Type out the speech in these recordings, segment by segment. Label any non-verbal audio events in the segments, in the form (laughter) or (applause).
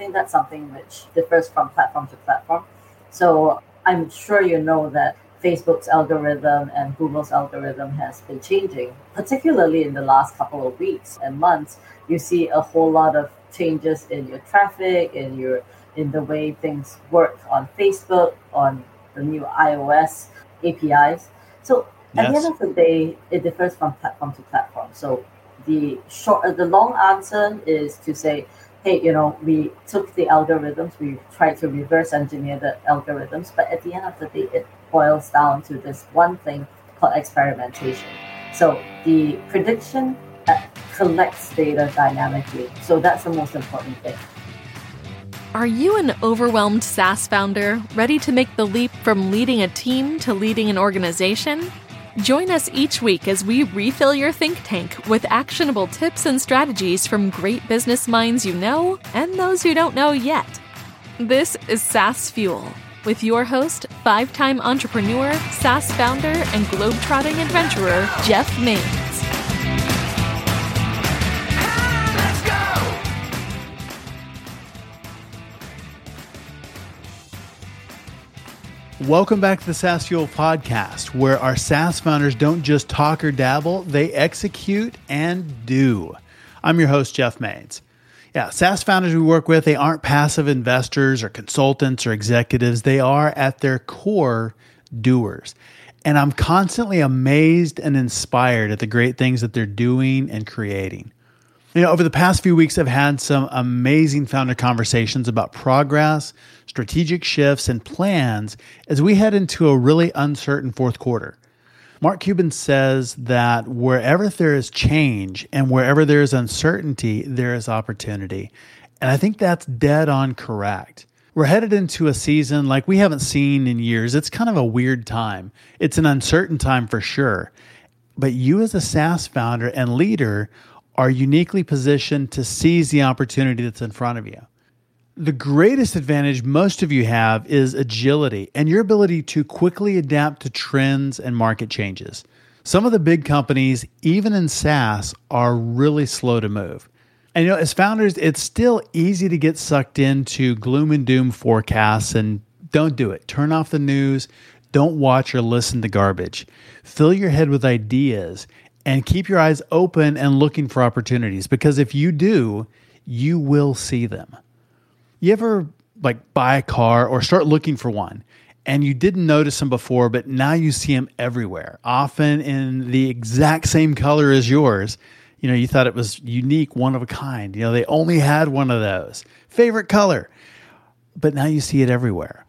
think that's something which differs from platform to platform. So I'm sure you know that Facebook's algorithm and Google's algorithm has been changing, particularly in the last couple of weeks and months. You see a whole lot of changes in your traffic, in your in the way things work on Facebook, on the new iOS APIs. So at yes. the end of the day, it differs from platform to platform. So the short, the long answer is to say, hey, you know, we took the algorithms, we tried to reverse engineer the algorithms, but at the end of the day, it boils down to this one thing called experimentation. So the prediction uh, collects data dynamically. So that's the most important thing. Are you an overwhelmed SaaS founder ready to make the leap from leading a team to leading an organization? Join us each week as we refill your think tank with actionable tips and strategies from great business minds you know and those you don't know yet. This is SaaS Fuel with your host, five time entrepreneur, SaaS founder, and globetrotting adventurer, Jeff Mains. Welcome back to the SaaS Fuel podcast, where our SaaS founders don't just talk or dabble, they execute and do. I'm your host, Jeff Mains. Yeah, SaaS founders we work with, they aren't passive investors or consultants or executives. They are at their core doers. And I'm constantly amazed and inspired at the great things that they're doing and creating. You know, over the past few weeks, I've had some amazing founder conversations about progress, strategic shifts, and plans as we head into a really uncertain fourth quarter. Mark Cuban says that wherever there is change and wherever there is uncertainty, there is opportunity. And I think that's dead on correct. We're headed into a season like we haven't seen in years. It's kind of a weird time. It's an uncertain time for sure. But you, as a SaaS founder and leader, are uniquely positioned to seize the opportunity that's in front of you. The greatest advantage most of you have is agility and your ability to quickly adapt to trends and market changes. Some of the big companies, even in SaaS, are really slow to move. And you know, as founders, it's still easy to get sucked into gloom and doom forecasts and don't do it. Turn off the news. Don't watch or listen to garbage. Fill your head with ideas and keep your eyes open and looking for opportunities because if you do, you will see them. You ever like buy a car or start looking for one and you didn't notice them before, but now you see them everywhere, often in the exact same color as yours. You know, you thought it was unique, one of a kind. You know, they only had one of those. Favorite color. But now you see it everywhere.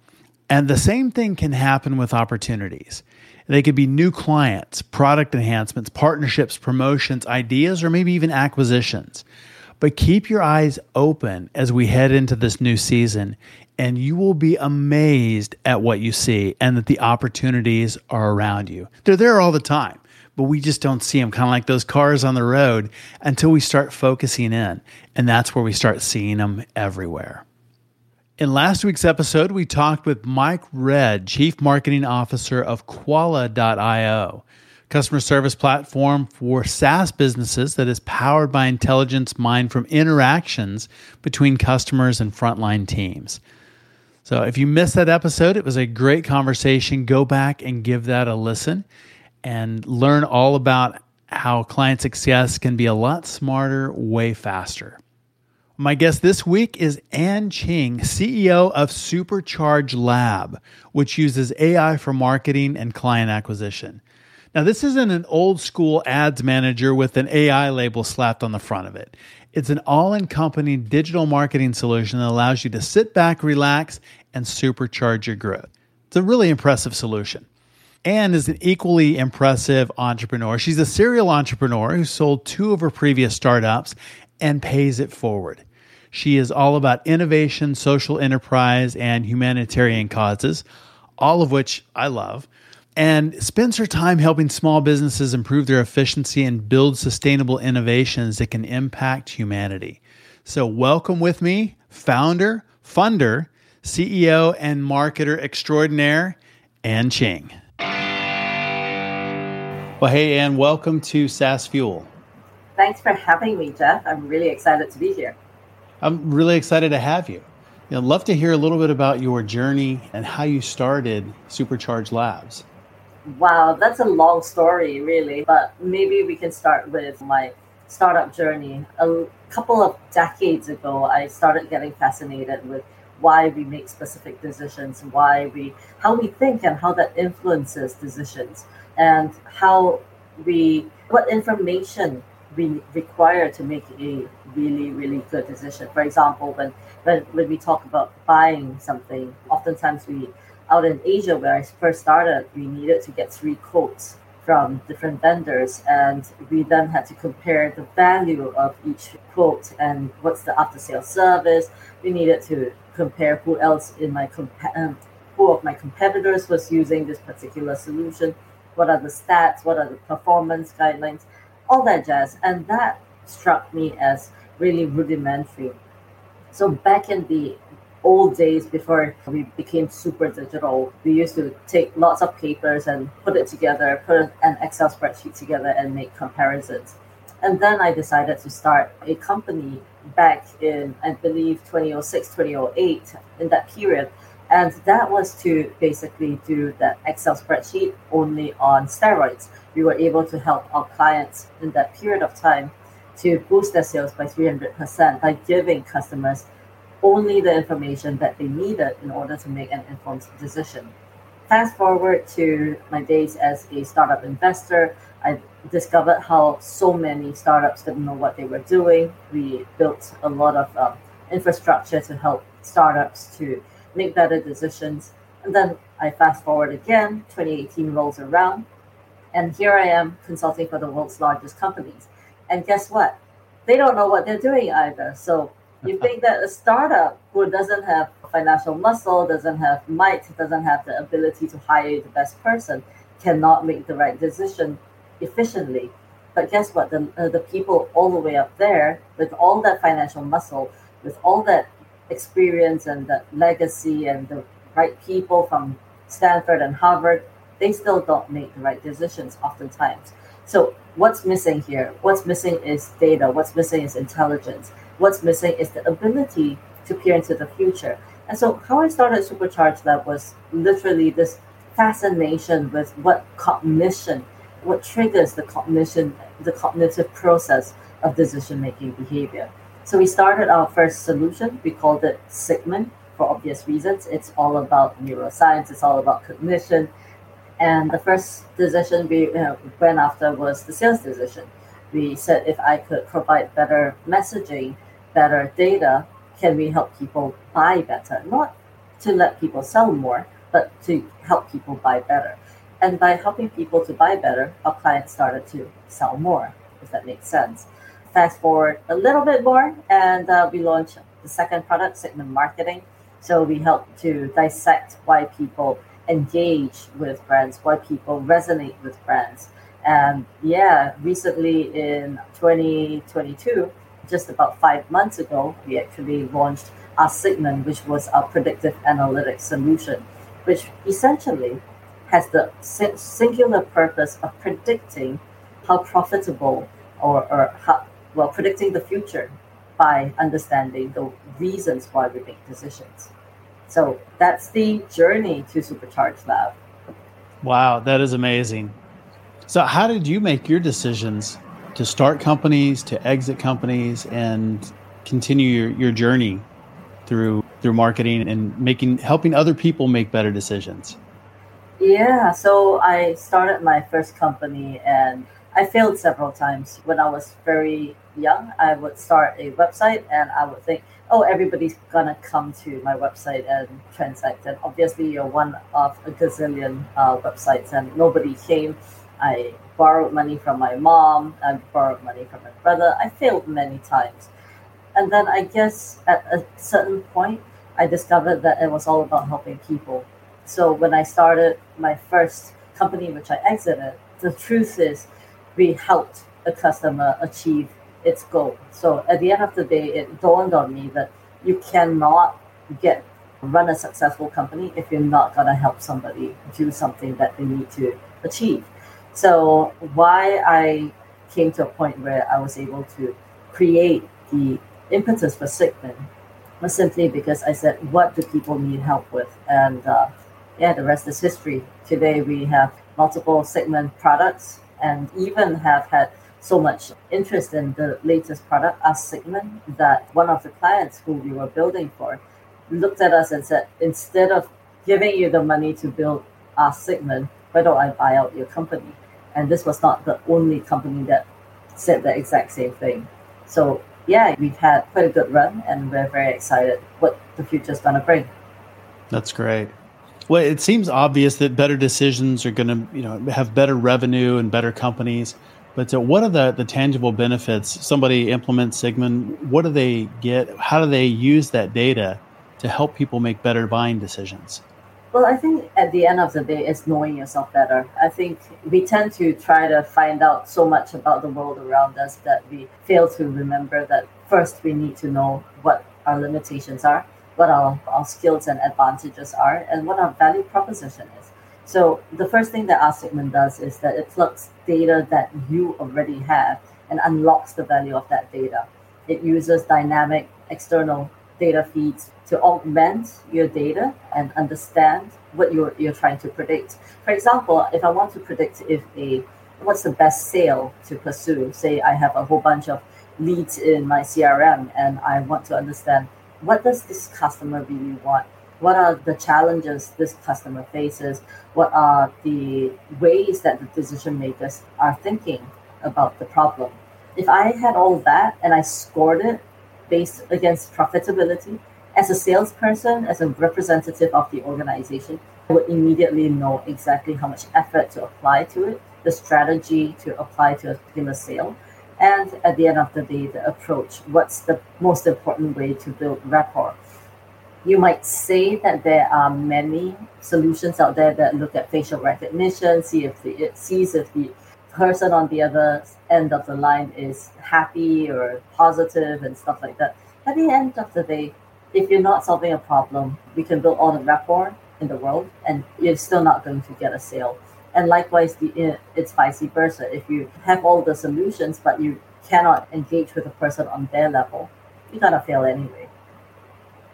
And the same thing can happen with opportunities. They could be new clients, product enhancements, partnerships, promotions, ideas, or maybe even acquisitions. But keep your eyes open as we head into this new season, and you will be amazed at what you see and that the opportunities are around you. They're there all the time, but we just don't see them, kind of like those cars on the road, until we start focusing in. And that's where we start seeing them everywhere. In last week's episode, we talked with Mike Red, Chief Marketing Officer of Quala.io, customer service platform for SaaS businesses that is powered by intelligence mined from interactions between customers and frontline teams. So if you missed that episode, it was a great conversation. Go back and give that a listen and learn all about how client success can be a lot smarter, way faster. My guest this week is Anne Cheng, CEO of Supercharge Lab, which uses AI for marketing and client acquisition. Now, this isn't an old school ads manager with an AI label slapped on the front of it. It's an all encompassing digital marketing solution that allows you to sit back, relax, and supercharge your growth. It's a really impressive solution. Anne is an equally impressive entrepreneur. She's a serial entrepreneur who sold two of her previous startups and pays it forward. She is all about innovation, social enterprise, and humanitarian causes, all of which I love, and spends her time helping small businesses improve their efficiency and build sustainable innovations that can impact humanity. So, welcome with me, founder, funder, CEO, and marketer extraordinaire, Anne Cheng. Well, hey, Anne, welcome to SaaS Fuel. Thanks for having me, Jeff. I'm really excited to be here. I'm really excited to have you. I'd love to hear a little bit about your journey and how you started Supercharge Labs. Wow, that's a long story, really. But maybe we can start with my startup journey. A couple of decades ago, I started getting fascinated with why we make specific decisions, why we, how we think, and how that influences decisions, and how we, what information we require to make a really, really good decision. For example, when when, when we talk about buying something, oftentimes we out in Asia where I first started, we needed to get three quotes from different vendors and we then had to compare the value of each quote and what's the after sale service. We needed to compare who else in my comp- um, who of my competitors was using this particular solution, what are the stats, what are the performance guidelines, all that jazz. And that struck me as really rudimentary. So back in the old days before we became super digital, we used to take lots of papers and put it together, put an Excel spreadsheet together and make comparisons. And then I decided to start a company back in, I believe, 2006, 2008, in that period. And that was to basically do that Excel spreadsheet only on steroids. We were able to help our clients in that period of time to boost their sales by 300% by giving customers only the information that they needed in order to make an informed decision. Fast forward to my days as a startup investor, I discovered how so many startups didn't know what they were doing. We built a lot of um, infrastructure to help startups to make better decisions. And then I fast forward again, 2018 rolls around, and here I am consulting for the world's largest companies. And guess what? They don't know what they're doing either. So you think that a startup who doesn't have financial muscle, doesn't have might, doesn't have the ability to hire the best person, cannot make the right decision efficiently. But guess what? The, uh, the people all the way up there, with all that financial muscle, with all that experience and that legacy and the right people from Stanford and Harvard, they still don't make the right decisions oftentimes. So, what's missing here? What's missing is data. What's missing is intelligence what's missing is the ability to peer into the future. And so, how I started Supercharge Lab was literally this fascination with what cognition, what triggers the cognition, the cognitive process of decision making behavior. So, we started our first solution. We called it Sigmund for obvious reasons. It's all about neuroscience, it's all about cognition. And the first decision we uh, went after was the sales decision. We said if I could provide better messaging better data, can we help people buy better? Not to let people sell more, but to help people buy better. And by helping people to buy better, our clients started to sell more, if that makes sense. Fast forward a little bit more, and uh, we launched the second product, Sigmund Marketing. So we help to dissect why people engage with brands, why people resonate with brands. And yeah, recently in 2022, just about five months ago, we actually launched our Sigmund, which was our predictive analytics solution, which essentially has the singular purpose of predicting how profitable or, or how, well, predicting the future by understanding the reasons why we make decisions. So that's the journey to Supercharge Lab. Wow, that is amazing. So, how did you make your decisions to start companies, to exit companies, and continue your, your journey through through marketing and making helping other people make better decisions? Yeah, so I started my first company and I failed several times. When I was very young, I would start a website and I would think, oh, everybody's gonna come to my website and transact. And obviously, you're one of a gazillion uh, websites, and nobody came. I borrowed money from my mom, I borrowed money from my brother. I failed many times. And then I guess at a certain point, I discovered that it was all about helping people. So when I started my first company, which I exited, the truth is we helped a customer achieve its gold. So at the end of the day, it dawned on me that you cannot get run a successful company if you're not going to help somebody do something that they need to achieve. So why I came to a point where I was able to create the impetus for Sigmund was simply because I said, what do people need help with? And uh, yeah, the rest is history. Today we have multiple Sigmund products and even have had so much interest in the latest product, Ask Sigmund, that one of the clients who we were building for looked at us and said, instead of giving you the money to build Ask Sigmund, why don't I buy out your company? And this was not the only company that said the exact same thing. So yeah, we've had quite a good run and we're very excited what the future is going to bring. That's great. Well, it seems obvious that better decisions are going to, you know, have better revenue and better companies. But uh, what are the, the tangible benefits? Somebody implements Sigmund. What do they get? How do they use that data to help people make better buying decisions? Well, I think at the end of the day, it's knowing yourself better. I think we tend to try to find out so much about the world around us that we fail to remember that first we need to know what our limitations are, what our, our skills and advantages are, and what our value proposition is. So the first thing that our Sigmund does is that it plugs data that you already have and unlocks the value of that data. It uses dynamic external data feeds to augment your data and understand what you're, you're trying to predict. For example, if I want to predict if a what's the best sale to pursue, say I have a whole bunch of leads in my CRM and I want to understand what does this customer really want? What are the challenges this customer faces? What are the ways that the decision makers are thinking about the problem? If I had all that and I scored it based against profitability, as a salesperson, as a representative of the organization, I would immediately know exactly how much effort to apply to it, the strategy to apply to a particular sale, and at the end of the day, the approach. What's the most important way to build rapport? You might say that there are many solutions out there that look at facial recognition, see if the, it sees if the person on the other end of the line is happy or positive and stuff like that. At the end of the day, if you're not solving a problem, we can build all the rapport in the world, and you're still not going to get a sale. And likewise, the uh, it's vice versa. If you have all the solutions, but you cannot engage with a person on their level, you're gonna fail anyway.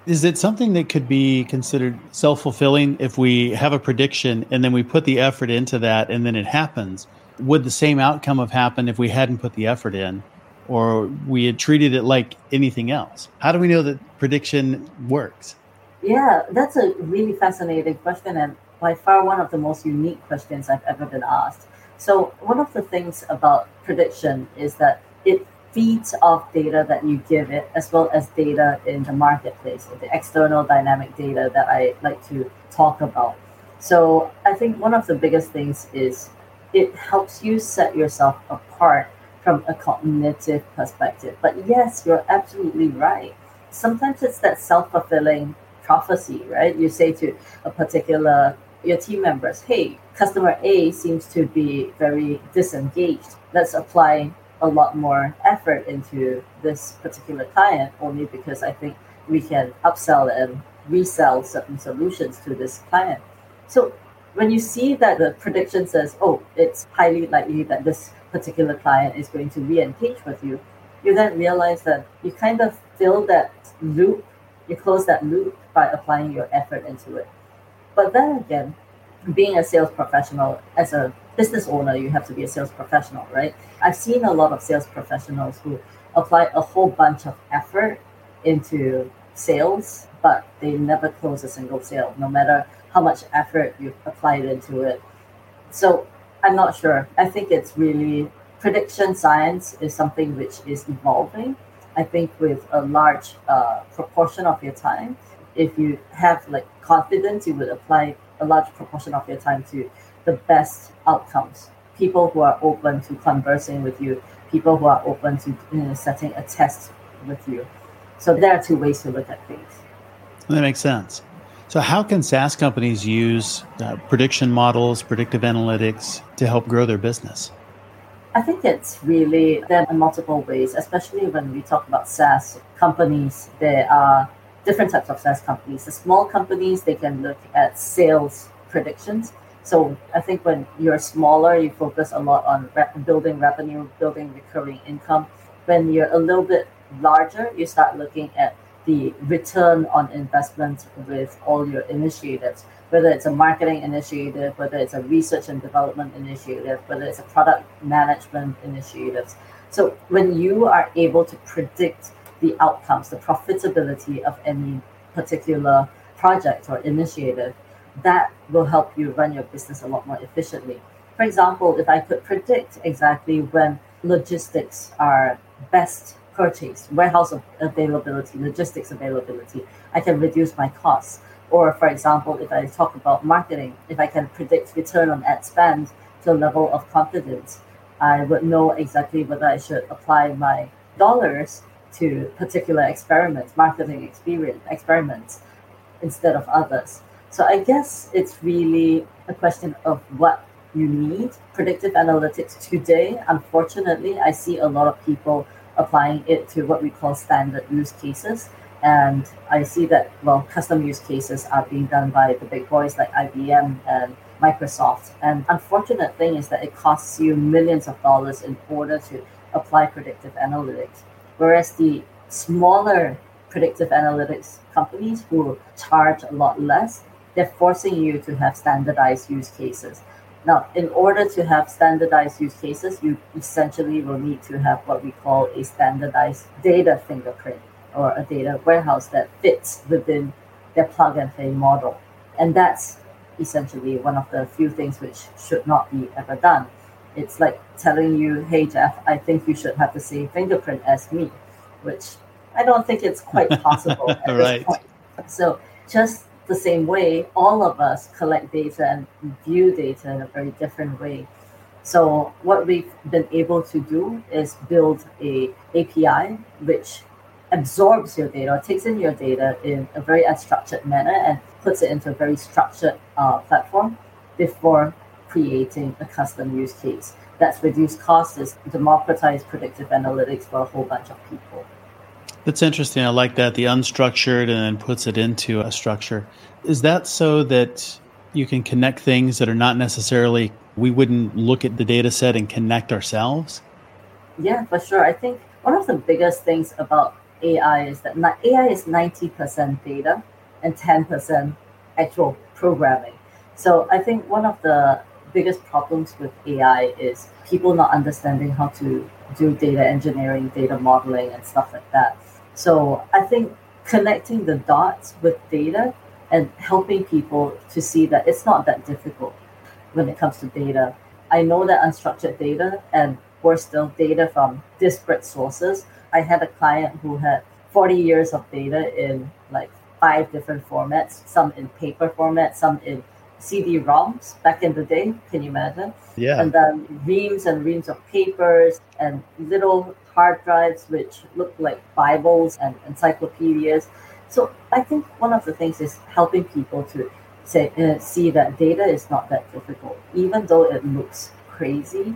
Is it something that could be considered self fulfilling if we have a prediction and then we put the effort into that and then it happens? Would the same outcome have happened if we hadn't put the effort in? or we had treated it like anything else? How do we know that prediction works? Yeah, that's a really fascinating question and by far one of the most unique questions I've ever been asked. So, one of the things about prediction is that it feeds off data that you give it as well as data in the marketplace, the external dynamic data that I like to talk about. So, I think one of the biggest things is it helps you set yourself apart from a cognitive perspective. But yes, you're absolutely right. Sometimes it's that self fulfilling prophecy, right? You say to a particular your team members, hey, customer A seems to be very disengaged. Let's apply a lot more effort into this particular client only because I think we can upsell and resell certain solutions to this client. So when you see that the prediction says, oh, it's highly likely that this particular client is going to re-engage with you, you then realize that you kind of fill that loop, you close that loop by applying your effort into it. But then again, being a sales professional, as a business owner, you have to be a sales professional, right? I've seen a lot of sales professionals who apply a whole bunch of effort into sales, but they never close a single sale, no matter how much effort you've applied into it. So I'm not sure. I think it's really prediction science is something which is evolving. I think with a large uh, proportion of your time, if you have like confidence, you would apply a large proportion of your time to the best outcomes. People who are open to conversing with you, people who are open to you know, setting a test with you. So there are two ways to look at things. That makes sense. So, how can SaaS companies use uh, prediction models, predictive analytics to help grow their business? I think it's really there are multiple ways, especially when we talk about SaaS companies. There are different types of SaaS companies. The small companies they can look at sales predictions. So I think when you're smaller, you focus a lot on building revenue, building recurring income. When you're a little bit larger, you start looking at the return on investment with all your initiatives, whether it's a marketing initiative, whether it's a research and development initiative, whether it's a product management initiative. So when you are able to predict the outcomes, the profitability of any particular project or initiative, that will help you run your business a lot more efficiently. For example, if I could predict exactly when logistics are best purchased, warehouse availability, logistics availability, I can reduce my costs. Or, for example, if I talk about marketing, if I can predict return on ad spend to a level of confidence, I would know exactly whether I should apply my dollars to particular experiments, marketing experience experiments, instead of others. So I guess it's really a question of what you need predictive analytics today. Unfortunately, I see a lot of people applying it to what we call standard use cases. And I see that, well, custom use cases are being done by the big boys like IBM and Microsoft. And unfortunate thing is that it costs you millions of dollars in order to apply predictive analytics. Whereas the smaller predictive analytics companies who charge a lot less, they're forcing you to have standardized use cases. Now, in order to have standardized use cases, you essentially will need to have what we call a standardized data fingerprint or a data warehouse that fits within their plug and play model. And that's essentially one of the few things which should not be ever done. It's like telling you, hey, Jeff, I think you should have the same fingerprint as me, which I don't think it's quite (laughs) possible at right. this point. So, just the same way, all of us collect data and view data in a very different way. So what we've been able to do is build a API which absorbs your data, or takes in your data in a very unstructured manner and puts it into a very structured uh, platform before creating a custom use case. That's reduced costs, is democratized predictive analytics for a whole bunch of people. That's interesting. I like that. The unstructured and then puts it into a structure. Is that so that you can connect things that are not necessarily, we wouldn't look at the data set and connect ourselves? Yeah, for sure. I think one of the biggest things about AI is that AI is 90% data and 10% actual programming. So I think one of the biggest problems with AI is people not understanding how to do data engineering, data modeling, and stuff like that. So I think connecting the dots with data and helping people to see that it's not that difficult when it comes to data. I know that unstructured data and worse still data from disparate sources. I had a client who had 40 years of data in like five different formats, some in paper format, some in CD-ROMs back in the day. Can you imagine? Yeah. And then reams and reams of papers and little hard drives which look like Bibles and encyclopedias. So I think one of the things is helping people to say uh, see that data is not that difficult, even though it looks crazy.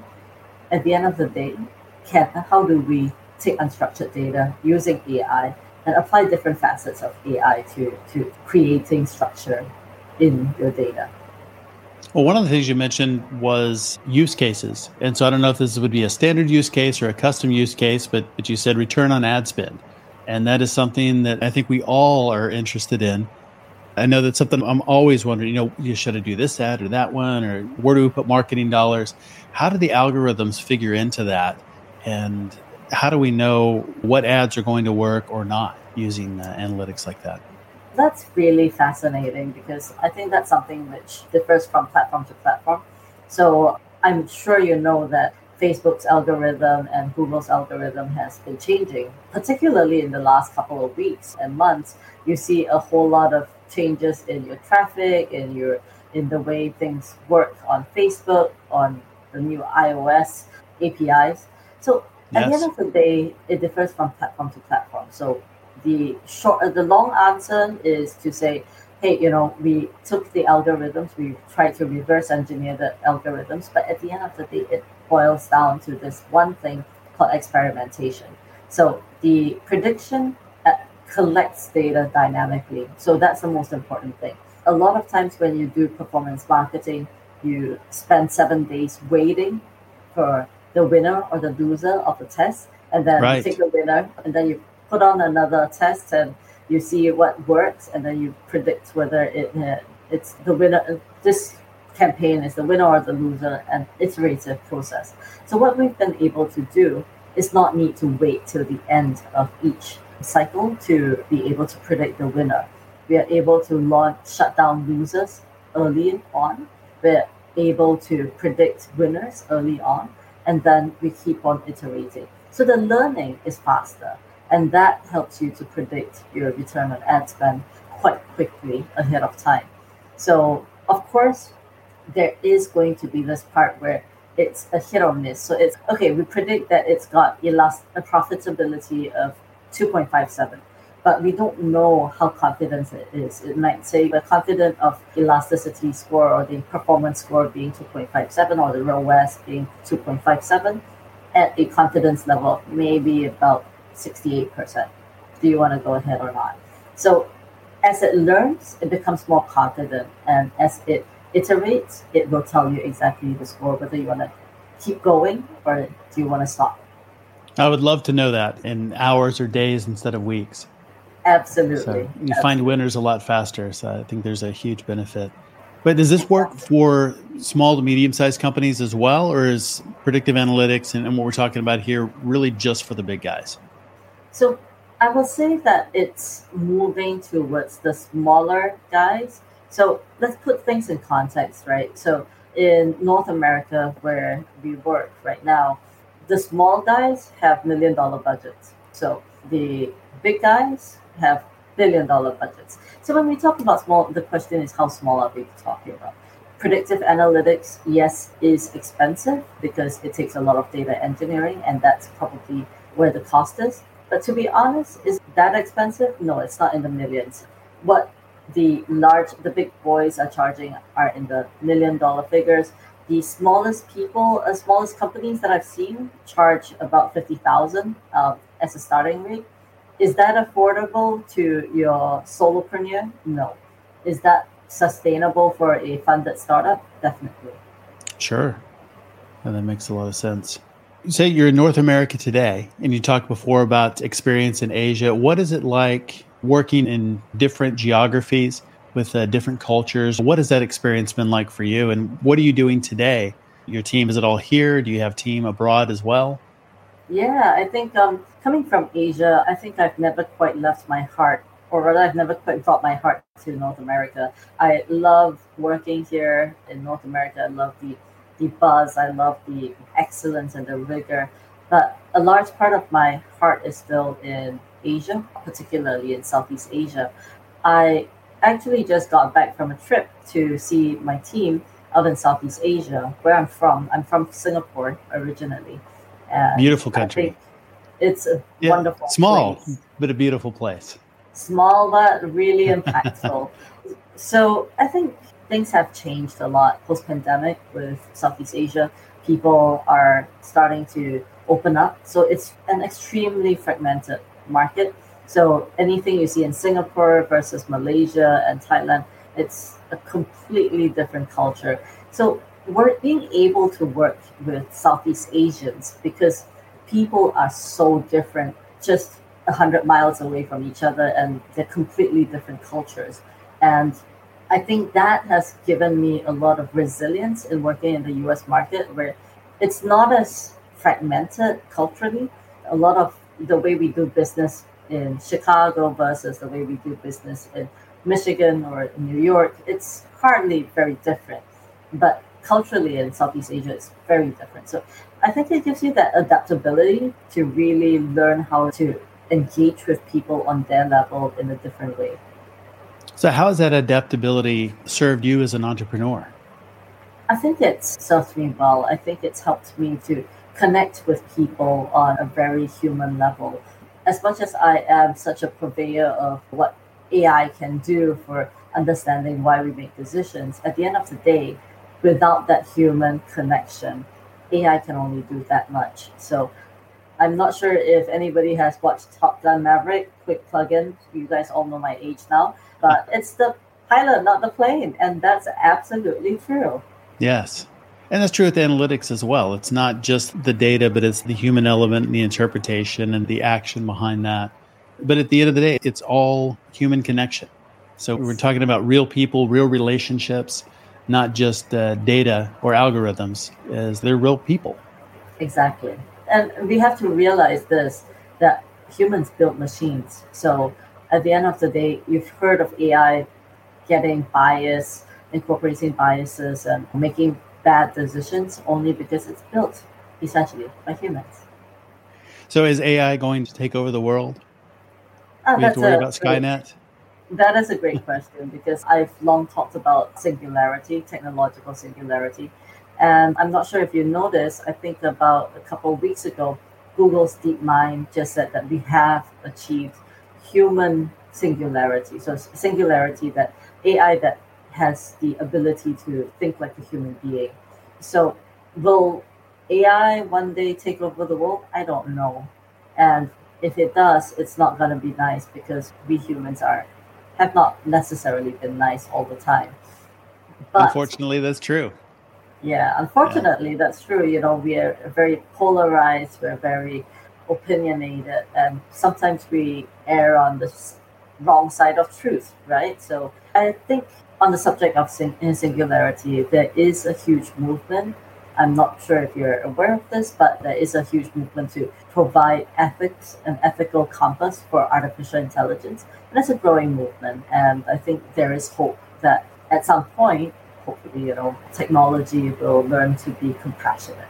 At the end of the day, can how do we take unstructured data using AI and apply different facets of AI to to creating structure in your data. Well, one of the things you mentioned was use cases. And so I don't know if this would be a standard use case or a custom use case, but, but you said return on ad spend. And that is something that I think we all are interested in. I know that's something I'm always wondering, you know, you should I do this ad or that one, or where do we put marketing dollars? How do the algorithms figure into that? And how do we know what ads are going to work or not using uh, analytics like that? That's really fascinating because I think that's something which differs from platform to platform. So I'm sure you know that Facebook's algorithm and Google's algorithm has been changing, particularly in the last couple of weeks and months. You see a whole lot of changes in your traffic, in your in the way things work on Facebook, on the new iOS APIs. So at yes. the end of the day, it differs from platform to platform. So the short, uh, the long answer is to say, hey, you know, we took the algorithms, we tried to reverse engineer the algorithms, but at the end of the day, it boils down to this one thing called experimentation. So the prediction uh, collects data dynamically. So that's the most important thing. A lot of times when you do performance marketing, you spend seven days waiting for the winner or the loser of the test and then Right. you take the winner, and then you put on another test, and you see what works, and then you predict whether it uh, it's the winner. This campaign is the winner or the loser, and iterative process. So what we've been able to do is not need to wait till the end of each cycle to be able to predict the winner. We are able to launch shut down losers early on. We're able to predict winners early on, and then we keep on iterating. So the learning is faster, and that helps you to predict your return on ad spend quite quickly ahead of time. So of course, there is going to be this part where it's a hit or miss. So it's okay. We predict that it's got elast- a profitability of 2.57, but we don't know how confident it is. It might say we're confident of elasticity score or the performance score being 2.57 or the ROAS being 2.57 at a confidence level maybe about 68%. Do you want to go ahead or not? So as it learns, it becomes more confident, and as it iterates, it will tell you exactly the score, whether you want to keep going or do you want to stop. I would love to know that in hours or days instead of weeks. Absolutely. So you find winners a lot faster. So I think there's a huge benefit. But does this work for small to medium sized companies as well, or is predictive analytics and, and what we're talking about here really just for the big guys? So I will say that it's moving towards the smaller guys. So let's put things in context, right? So in North America, where we work right now, the small guys have million dollar budgets. So the big guys have billion dollar budgets. So when we talk about small, the question is how small are we talking about? Predictive analytics, yes, is expensive because it takes a lot of data engineering, and that's probably where the cost is. But to be honest, is that expensive? No, it's not in the millions. What the large, the big boys are charging are in the million dollar figures. The smallest people, uh, smallest companies that I've seen charge about fifty thousand um, as a starting rate. Is that affordable to your solopreneur? No. Is that sustainable for a funded startup? Definitely. Sure. And that makes a lot of sense. Say you're in North America today, and you talked before about experience in Asia. What is it like working in different geographies with uh, different cultures? What has that experience been like for you? And what are you doing today? Your team, is it all here? Do you have team abroad as well? Yeah, I think um, coming from Asia, I think I've never quite left my heart, or rather, I've never quite brought my heart to North America. I love working here in North America. I love the, the buzz, I love the excellence and the rigor. But a large part of my heart is still in Asia, particularly in Southeast Asia. I actually just got back from a trip to see my team out in Southeast Asia, where I'm from. I'm from Singapore originally. And Beautiful country. it's a Yeah, wonderful, Small, place. but a beautiful place. small but really impactful. (laughs) so I think things have changed a lot post pandemic with Southeast Asia. People are starting to open up, so it's an extremely fragmented market. So anything you see in Singapore versus Malaysia and Thailand, it's a completely different culture. So we're being able to work with Southeast Asians because people are so different, just a hundred miles away from each other, and they're completely different cultures. And I think that has given me a lot of resilience in working in the US market where it's not as fragmented culturally. A lot of the way we do business in Chicago versus the way we do business in Michigan or New York, it's hardly very different. But culturally in Southeast Asia, it's very different. So I think it gives you that adaptability to really learn how to engage with people on their level in a different way. So, how has that adaptability served you as an entrepreneur? I think it's served me well. I think it's helped me to connect with people on a very human level. As much as I am such a purveyor of what AI can do for understanding why we make decisions, at the end of the day, without that human connection, AI can only do that much. So I'm not sure if anybody has watched Top Gun Maverick. Quick plug in. You guys all know my age now, but it's the pilot, not the plane. And that's absolutely true. Yes. And that's true with analytics as well. It's not just the data, but it's the human element and the interpretation and the action behind that. But at the end of the day, it's all human connection. So we're talking about real people, real relationships, not just uh, data or algorithms, as they're real people. Exactly. And we have to realize this that humans build machines. So at the end of the day, you've heard of AI getting bias, incorporating biases, and making bad decisions only because it's built essentially by humans. So is AI going to take over the world? Oh, we have to worry about Skynet. That is a great question because I've long talked about singularity, technological singularity. And I'm not sure if you noticed, I think about a couple of weeks ago, Google's DeepMind just said that we have achieved human singularity. So singularity that AI that has the ability to think like a human being. So, will AI one day take over the world? I don't know. And if it does, it's not going to be nice because we humans are have not necessarily been nice all the time. But, unfortunately, that's true. Yeah, unfortunately, yeah. that's true. You know, we are very polarized. We're very opinionated, and sometimes we err on the wrong side of truth, right? So I think on the subject of sing- singularity, there is a huge movement. I'm not sure if you're aware of this, but there is a huge movement to provide ethics and ethical compass for artificial intelligence. And it's a growing movement. And I think there is hope that at some point, hopefully, you know, technology will learn to be compassionate.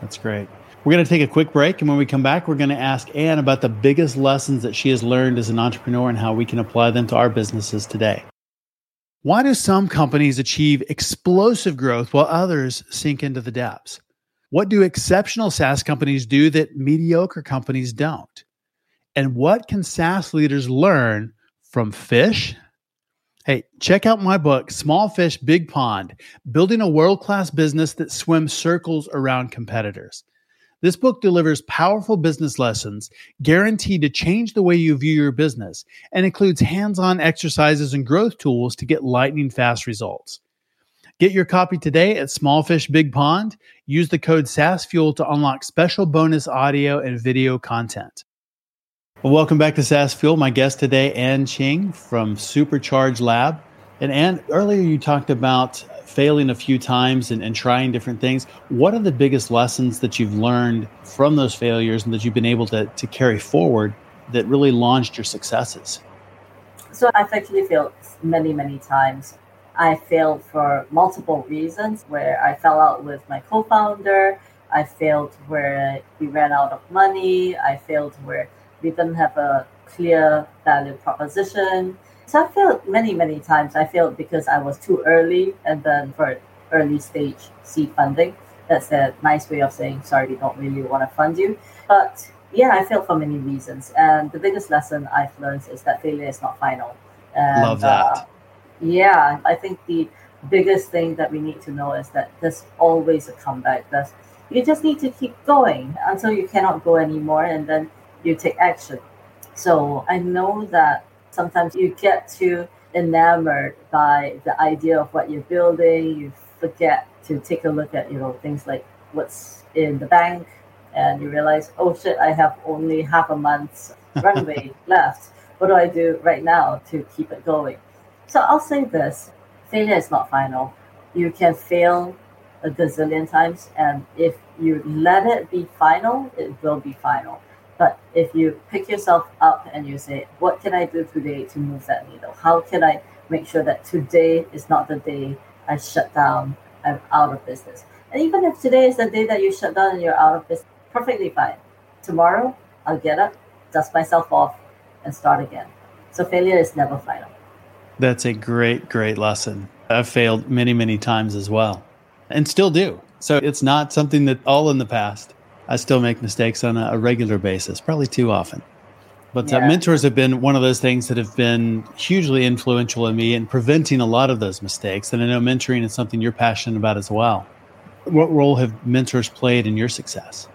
That's great. We're going to take a quick break. And when we come back, we're going to ask Anne about the biggest lessons that she has learned as an entrepreneur and how we can apply them to our businesses today. Why do some companies achieve explosive growth while others sink into the depths? What do exceptional SaaS companies do that mediocre companies don't? And what can SaaS leaders learn from fish? Hey, check out my book, Small Fish, Big Pond Building a World Class Business That Swims Circles Around Competitors. This book delivers powerful business lessons guaranteed to change the way you view your business and includes hands on exercises and growth tools to get lightning fast results. Get your copy today at Small Fish Big Pond. Use the code SaaSfuel to unlock special bonus audio and video content. Well, welcome back to SaaS Fuel. My guest today, Anne Cheng from Supercharge Lab. And Anne, earlier you talked about failing a few times and, and trying different things. What are the biggest lessons that you've learned from those failures and that you've been able to, to carry forward that really launched your successes? So I've actually failed many, many times. I failed for multiple reasons where I fell out with my co founder. I failed where we ran out of money. I failed where we didn't have a clear value proposition. So I failed many, many times. I failed because I was too early and then for early stage seed funding. That's a nice way of saying, sorry, we don't really want to fund you. But yeah, I failed for many reasons. And the biggest lesson I've learned is that failure is not final. And, Love that. Uh, yeah, I think the biggest thing that we need to know is that there's always a comeback. There's, you just need to keep going until you cannot go anymore and then you take action. So I know that sometimes you get too enamored by the idea of what you're building. You forget to take a look at, you know, things like what's in the bank and you realize, oh shit, I have only half a month's (laughs) runway left. What do I do right now to keep it going? So I'll say this failure is not final. You can fail a gazillion times, and if you let it be final, it will be final. But if you pick yourself up and you say, What can I do today to move that needle? How can I make sure that today is not the day I shut down, I'm out of business? And even if today is the day that you shut down and you're out of business, perfectly fine. Tomorrow, I'll get up, dust myself off, and start again. So failure is never final. That's a great, great lesson. I've failed many, many times as well and still do. So it's not something that all in the past. I still make mistakes on a, a regular basis, probably too often. But uh, yeah. uh, mentors have been one of those things that have been hugely influential in me in preventing a lot of those mistakes. And I know mentoring is something you're passionate about as well. What role have mentors played in your success?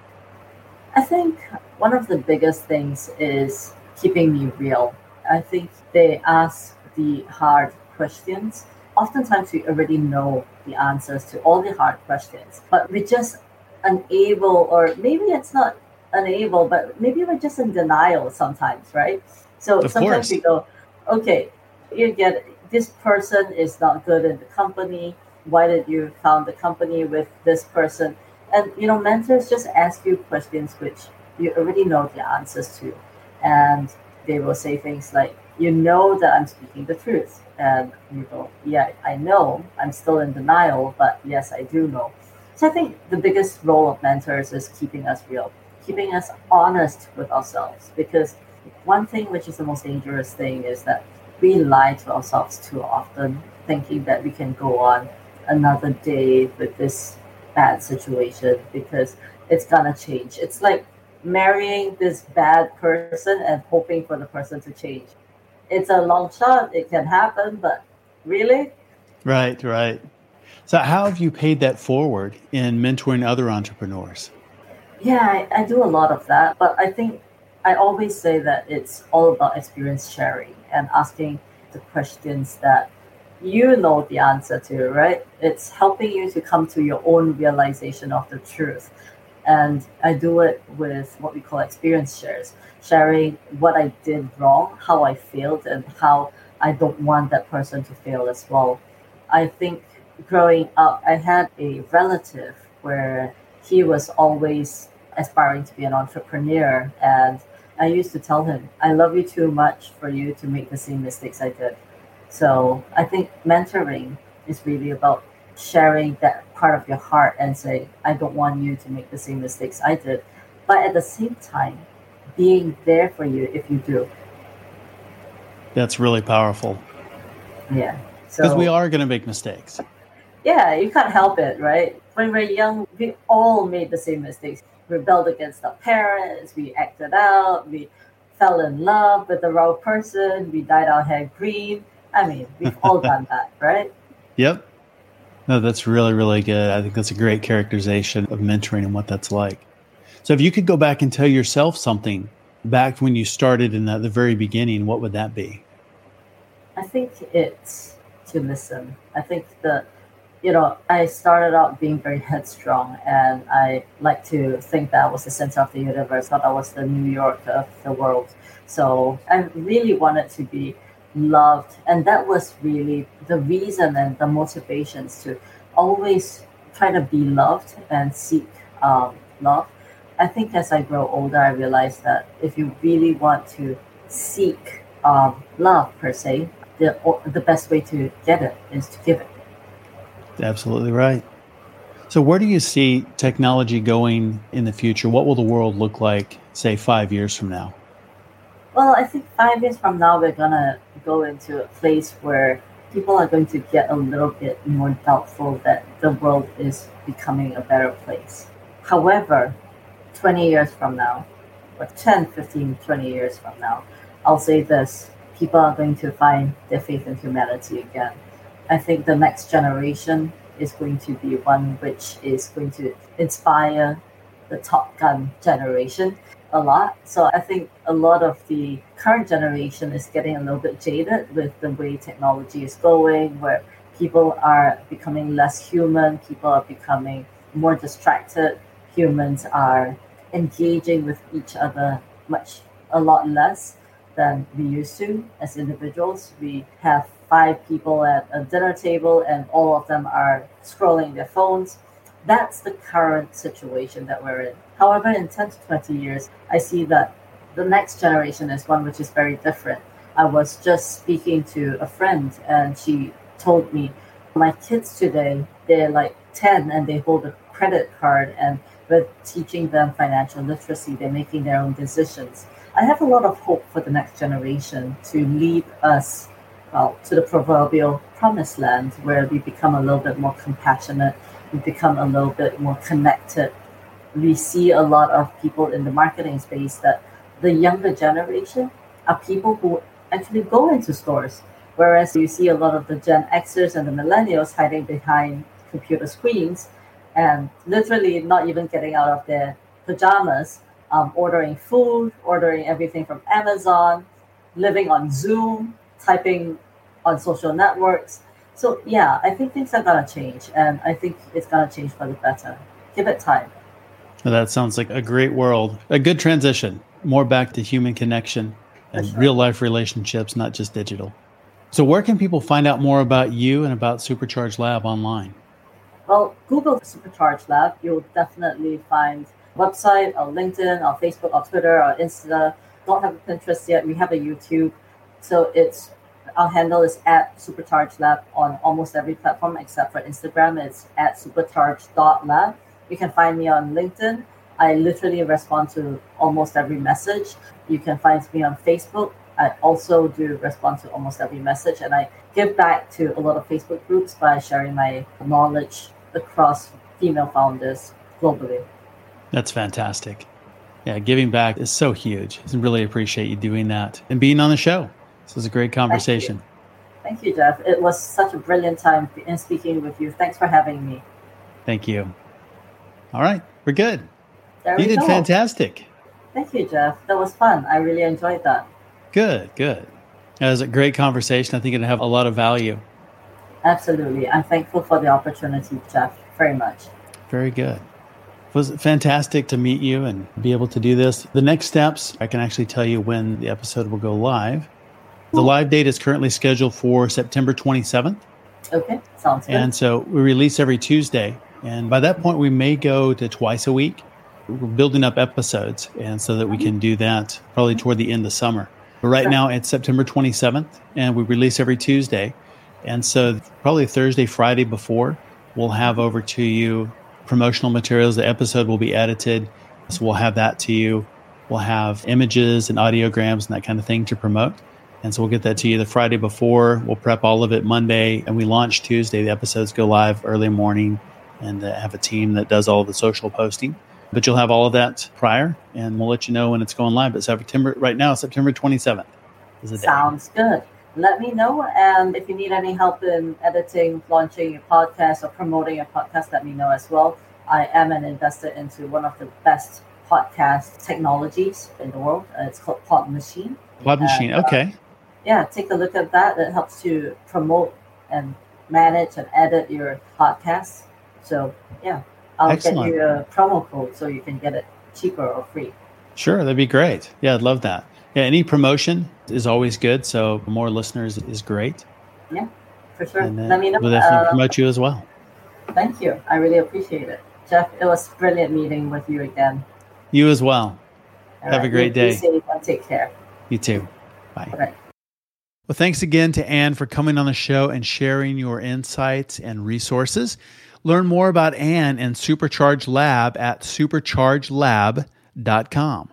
I think one of the biggest things is keeping me real. I think they ask the hard questions oftentimes we already know the answers to all the hard questions, but we're just unable, or maybe it's not unable, but maybe we're just in denial sometimes, right? So Of sometimes course. we go, okay, you get this person is not good in the company. Why did you found the company with this person? And you know, mentors just ask you questions which you already know the answers to, and they will say things like, "You know that I'm speaking the truth," and you go, "Yeah, I know. I'm still in denial, but yes, I do know." So I think the biggest role of mentors is keeping us real, keeping us honest with ourselves, because one thing which is the most dangerous thing is that we lie to ourselves too often, thinking that we can go on another day with this bad situation because it's gonna change. It's like marrying this bad person and hoping for the person to change. It's a long shot, it can happen, but really? Right, right. So, how have you paid that forward in mentoring other entrepreneurs? Yeah, I, I do a lot of that, but I think I always say that it's all about experience sharing and asking the questions that you know the answer to, right? It's helping you to come to your own realization of the truth. And I do it with what we call experience shares, sharing what I did wrong, how I failed, and how I don't want that person to fail as well. I think growing up, I had a relative where he was always aspiring to be an entrepreneur. And I used to tell him, I love you too much for you to make the same mistakes I did. So I think mentoring is really about sharing that part of your heart and say, I don't want you to make the same mistakes I did. But at the same time, being there for you if you do. That's really powerful Yeah. because So we are going to make mistakes. Yeah, you can't help it, right? When we're young, we all made the same mistakes. Rebelled against our parents, we acted out, we fell in love with the wrong person, we dyed our hair green. I mean, we've all (laughs) done that, right? Yep. No, that's really, really good. I think that's a great characterization of mentoring and what that's like. So, if you could go back and tell yourself something back when you started in the, the very beginning, what would that be? I think it's to listen. I think the, you know, I started out being very headstrong, and I like to think that I was the center of the universe, thought I was the New York of the world. So I really wanted to be loved, and that was really the reason and the motivations to always try to be loved and seek um, love. I think as I grow older, I realize that if you really want to seek um, love per se, the the best way to get it is to give it. Absolutely right. So, where do you see technology going in the future? What will the world look like, say, five years from now? Well, I think five years from now, we're gonna go into a place where people are going to get a little bit more doubtful that the world is becoming a better place. However, 20 years from now, or 10, 15, 20 years from now, I'll say this people are going to find their faith in humanity again. I think the next generation is going to be one which is going to inspire the Top Gun generation a lot. So I think a lot of the current generation is getting a little bit jaded with the way technology is going, where people are becoming less human, people are becoming more distracted, humans are engaging with each other much a lot less than we used to as individuals. We have five people at a dinner table and all of them are scrolling their phones. That's the current situation that we're in. However, in 10 to 20 years, I see that the next generation is one which is very different. I was just speaking to a friend and she told me, My kids today, they're like 10 and they hold a credit card and we're teaching them financial literacy. They're making their own decisions. I have a lot of hope for the next generation to lead us well, to the proverbial promised land where we become a little bit more compassionate, we become a little bit more connected. We see a lot of people in the marketing space that the younger generation are people who actually go into stores, whereas you see a lot of the Gen Xers and the millennials hiding behind computer screens and literally not even getting out of their pajamas, um, ordering food, ordering everything from Amazon, living on Zoom, typing on social networks. So yeah, I think things are gonna change, and I think it's gonna change for the better. Give it time. Well, that sounds like a great world, a good transition, more back to human connection and sure. real life relationships, not just digital. So, where can people find out more about you and about Supercharge Lab online? Well, Google Supercharge Lab. You'll definitely find website, or LinkedIn, or Facebook, or Twitter, or Insta. Don't have a Pinterest yet. We have a YouTube. So it's our handle is at Supercharge Lab on almost every platform except for Instagram. It's at supercharge.lab. You can find me on LinkedIn. I literally respond to almost every message. You can find me on Facebook. I also do respond to almost every message, and I give back to a lot of Facebook groups by sharing my knowledge across female founders globally. That's fantastic. Yeah, giving back is so huge. I really appreciate you doing that and being on the show. This was a great conversation. Thank you. Thank you, Jeff. It was such a brilliant time in speaking with you. Thanks for having me. Thank you. All right, we're good. There you did go. fantastic. Thank you, Jeff. That was fun. I really enjoyed that. Good, good. That was a great conversation. I think it'll have a lot of value. Absolutely. I'm thankful for the opportunity, Jeff, very much. Very good. It was fantastic to meet you and be able to do this. The next steps, I can actually tell you when the episode will go live. The live date is currently scheduled for September 27th. Okay, sounds good. And so we release every Tuesday. And by that point, we may go to twice a week. We're building up episodes, and so that we can do that probably toward the end of summer. But right now, it's September 27th, and we release every Tuesday. And so, probably Thursday, Friday before, we'll have over to you promotional materials. The episode will be edited. So, we'll have that to you. We'll have images and audiograms and that kind of thing to promote. And so we'll get that to you the Friday before. We'll prep all of it Monday, and we launch Tuesday. The episodes go live early morning, and uh, have a team that does all the social posting. But you'll have all of that prior, and we'll let you know when it's going live. But September right now, September 27th is the day. Sounds good. Let me know, and if you need any help in editing, launching your podcast, or promoting your podcast, let me know as well. I am an investor into one of the best podcast technologies in the world. Uh, it's called Pod Machine. Pod Machine, and, uh, okay. Uh, yeah, take a look at that. It helps to promote and manage and edit your podcast. So yeah, I'll Excellent. get you a promo code so you can get it cheaper or free. Sure, that'd be great. Yeah, I'd love that. Yeah, any promotion is always good. So more listeners is great. Yeah, for sure. Let me know. We'll definitely uh, promote you as well. Thank you. I really appreciate it. Jeff, it was brilliant meeting with you again. You as well. All Have right. a great you, day. Be safe and take care. You too. Bye. Well, thanks again to Anne for coming on the show and sharing your insights and resources. Learn more about Anne and Supercharge Lab at superchargelab.com.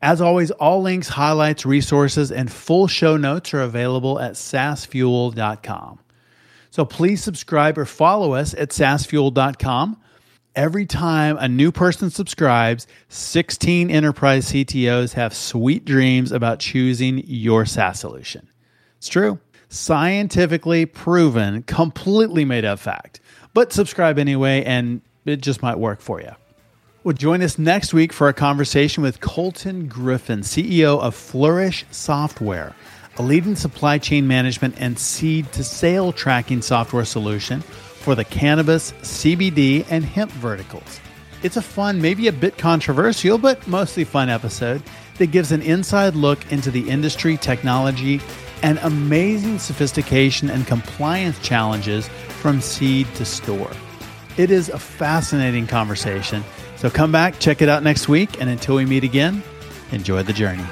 As always, all links, highlights, resources, and full show notes are available at saasfuel.com. So please subscribe or follow us at saasfuel.com. Every time a new person subscribes, 16 enterprise CTOs have sweet dreams about choosing your SaaS solution. It's true. Scientifically proven, completely made up fact. But subscribe anyway, and it just might work for you. Well, join us next week for a conversation with Colton Griffin, CEO of Flourish Software, a leading supply chain management and seed to sale tracking software solution for the cannabis, CBD, and hemp verticals. It's a fun, maybe a bit controversial, but mostly fun episode that gives an inside look into the industry, technology, and amazing sophistication and compliance challenges from seed to store. It is a fascinating conversation. So come back, check it out next week, and until we meet again, enjoy the journey.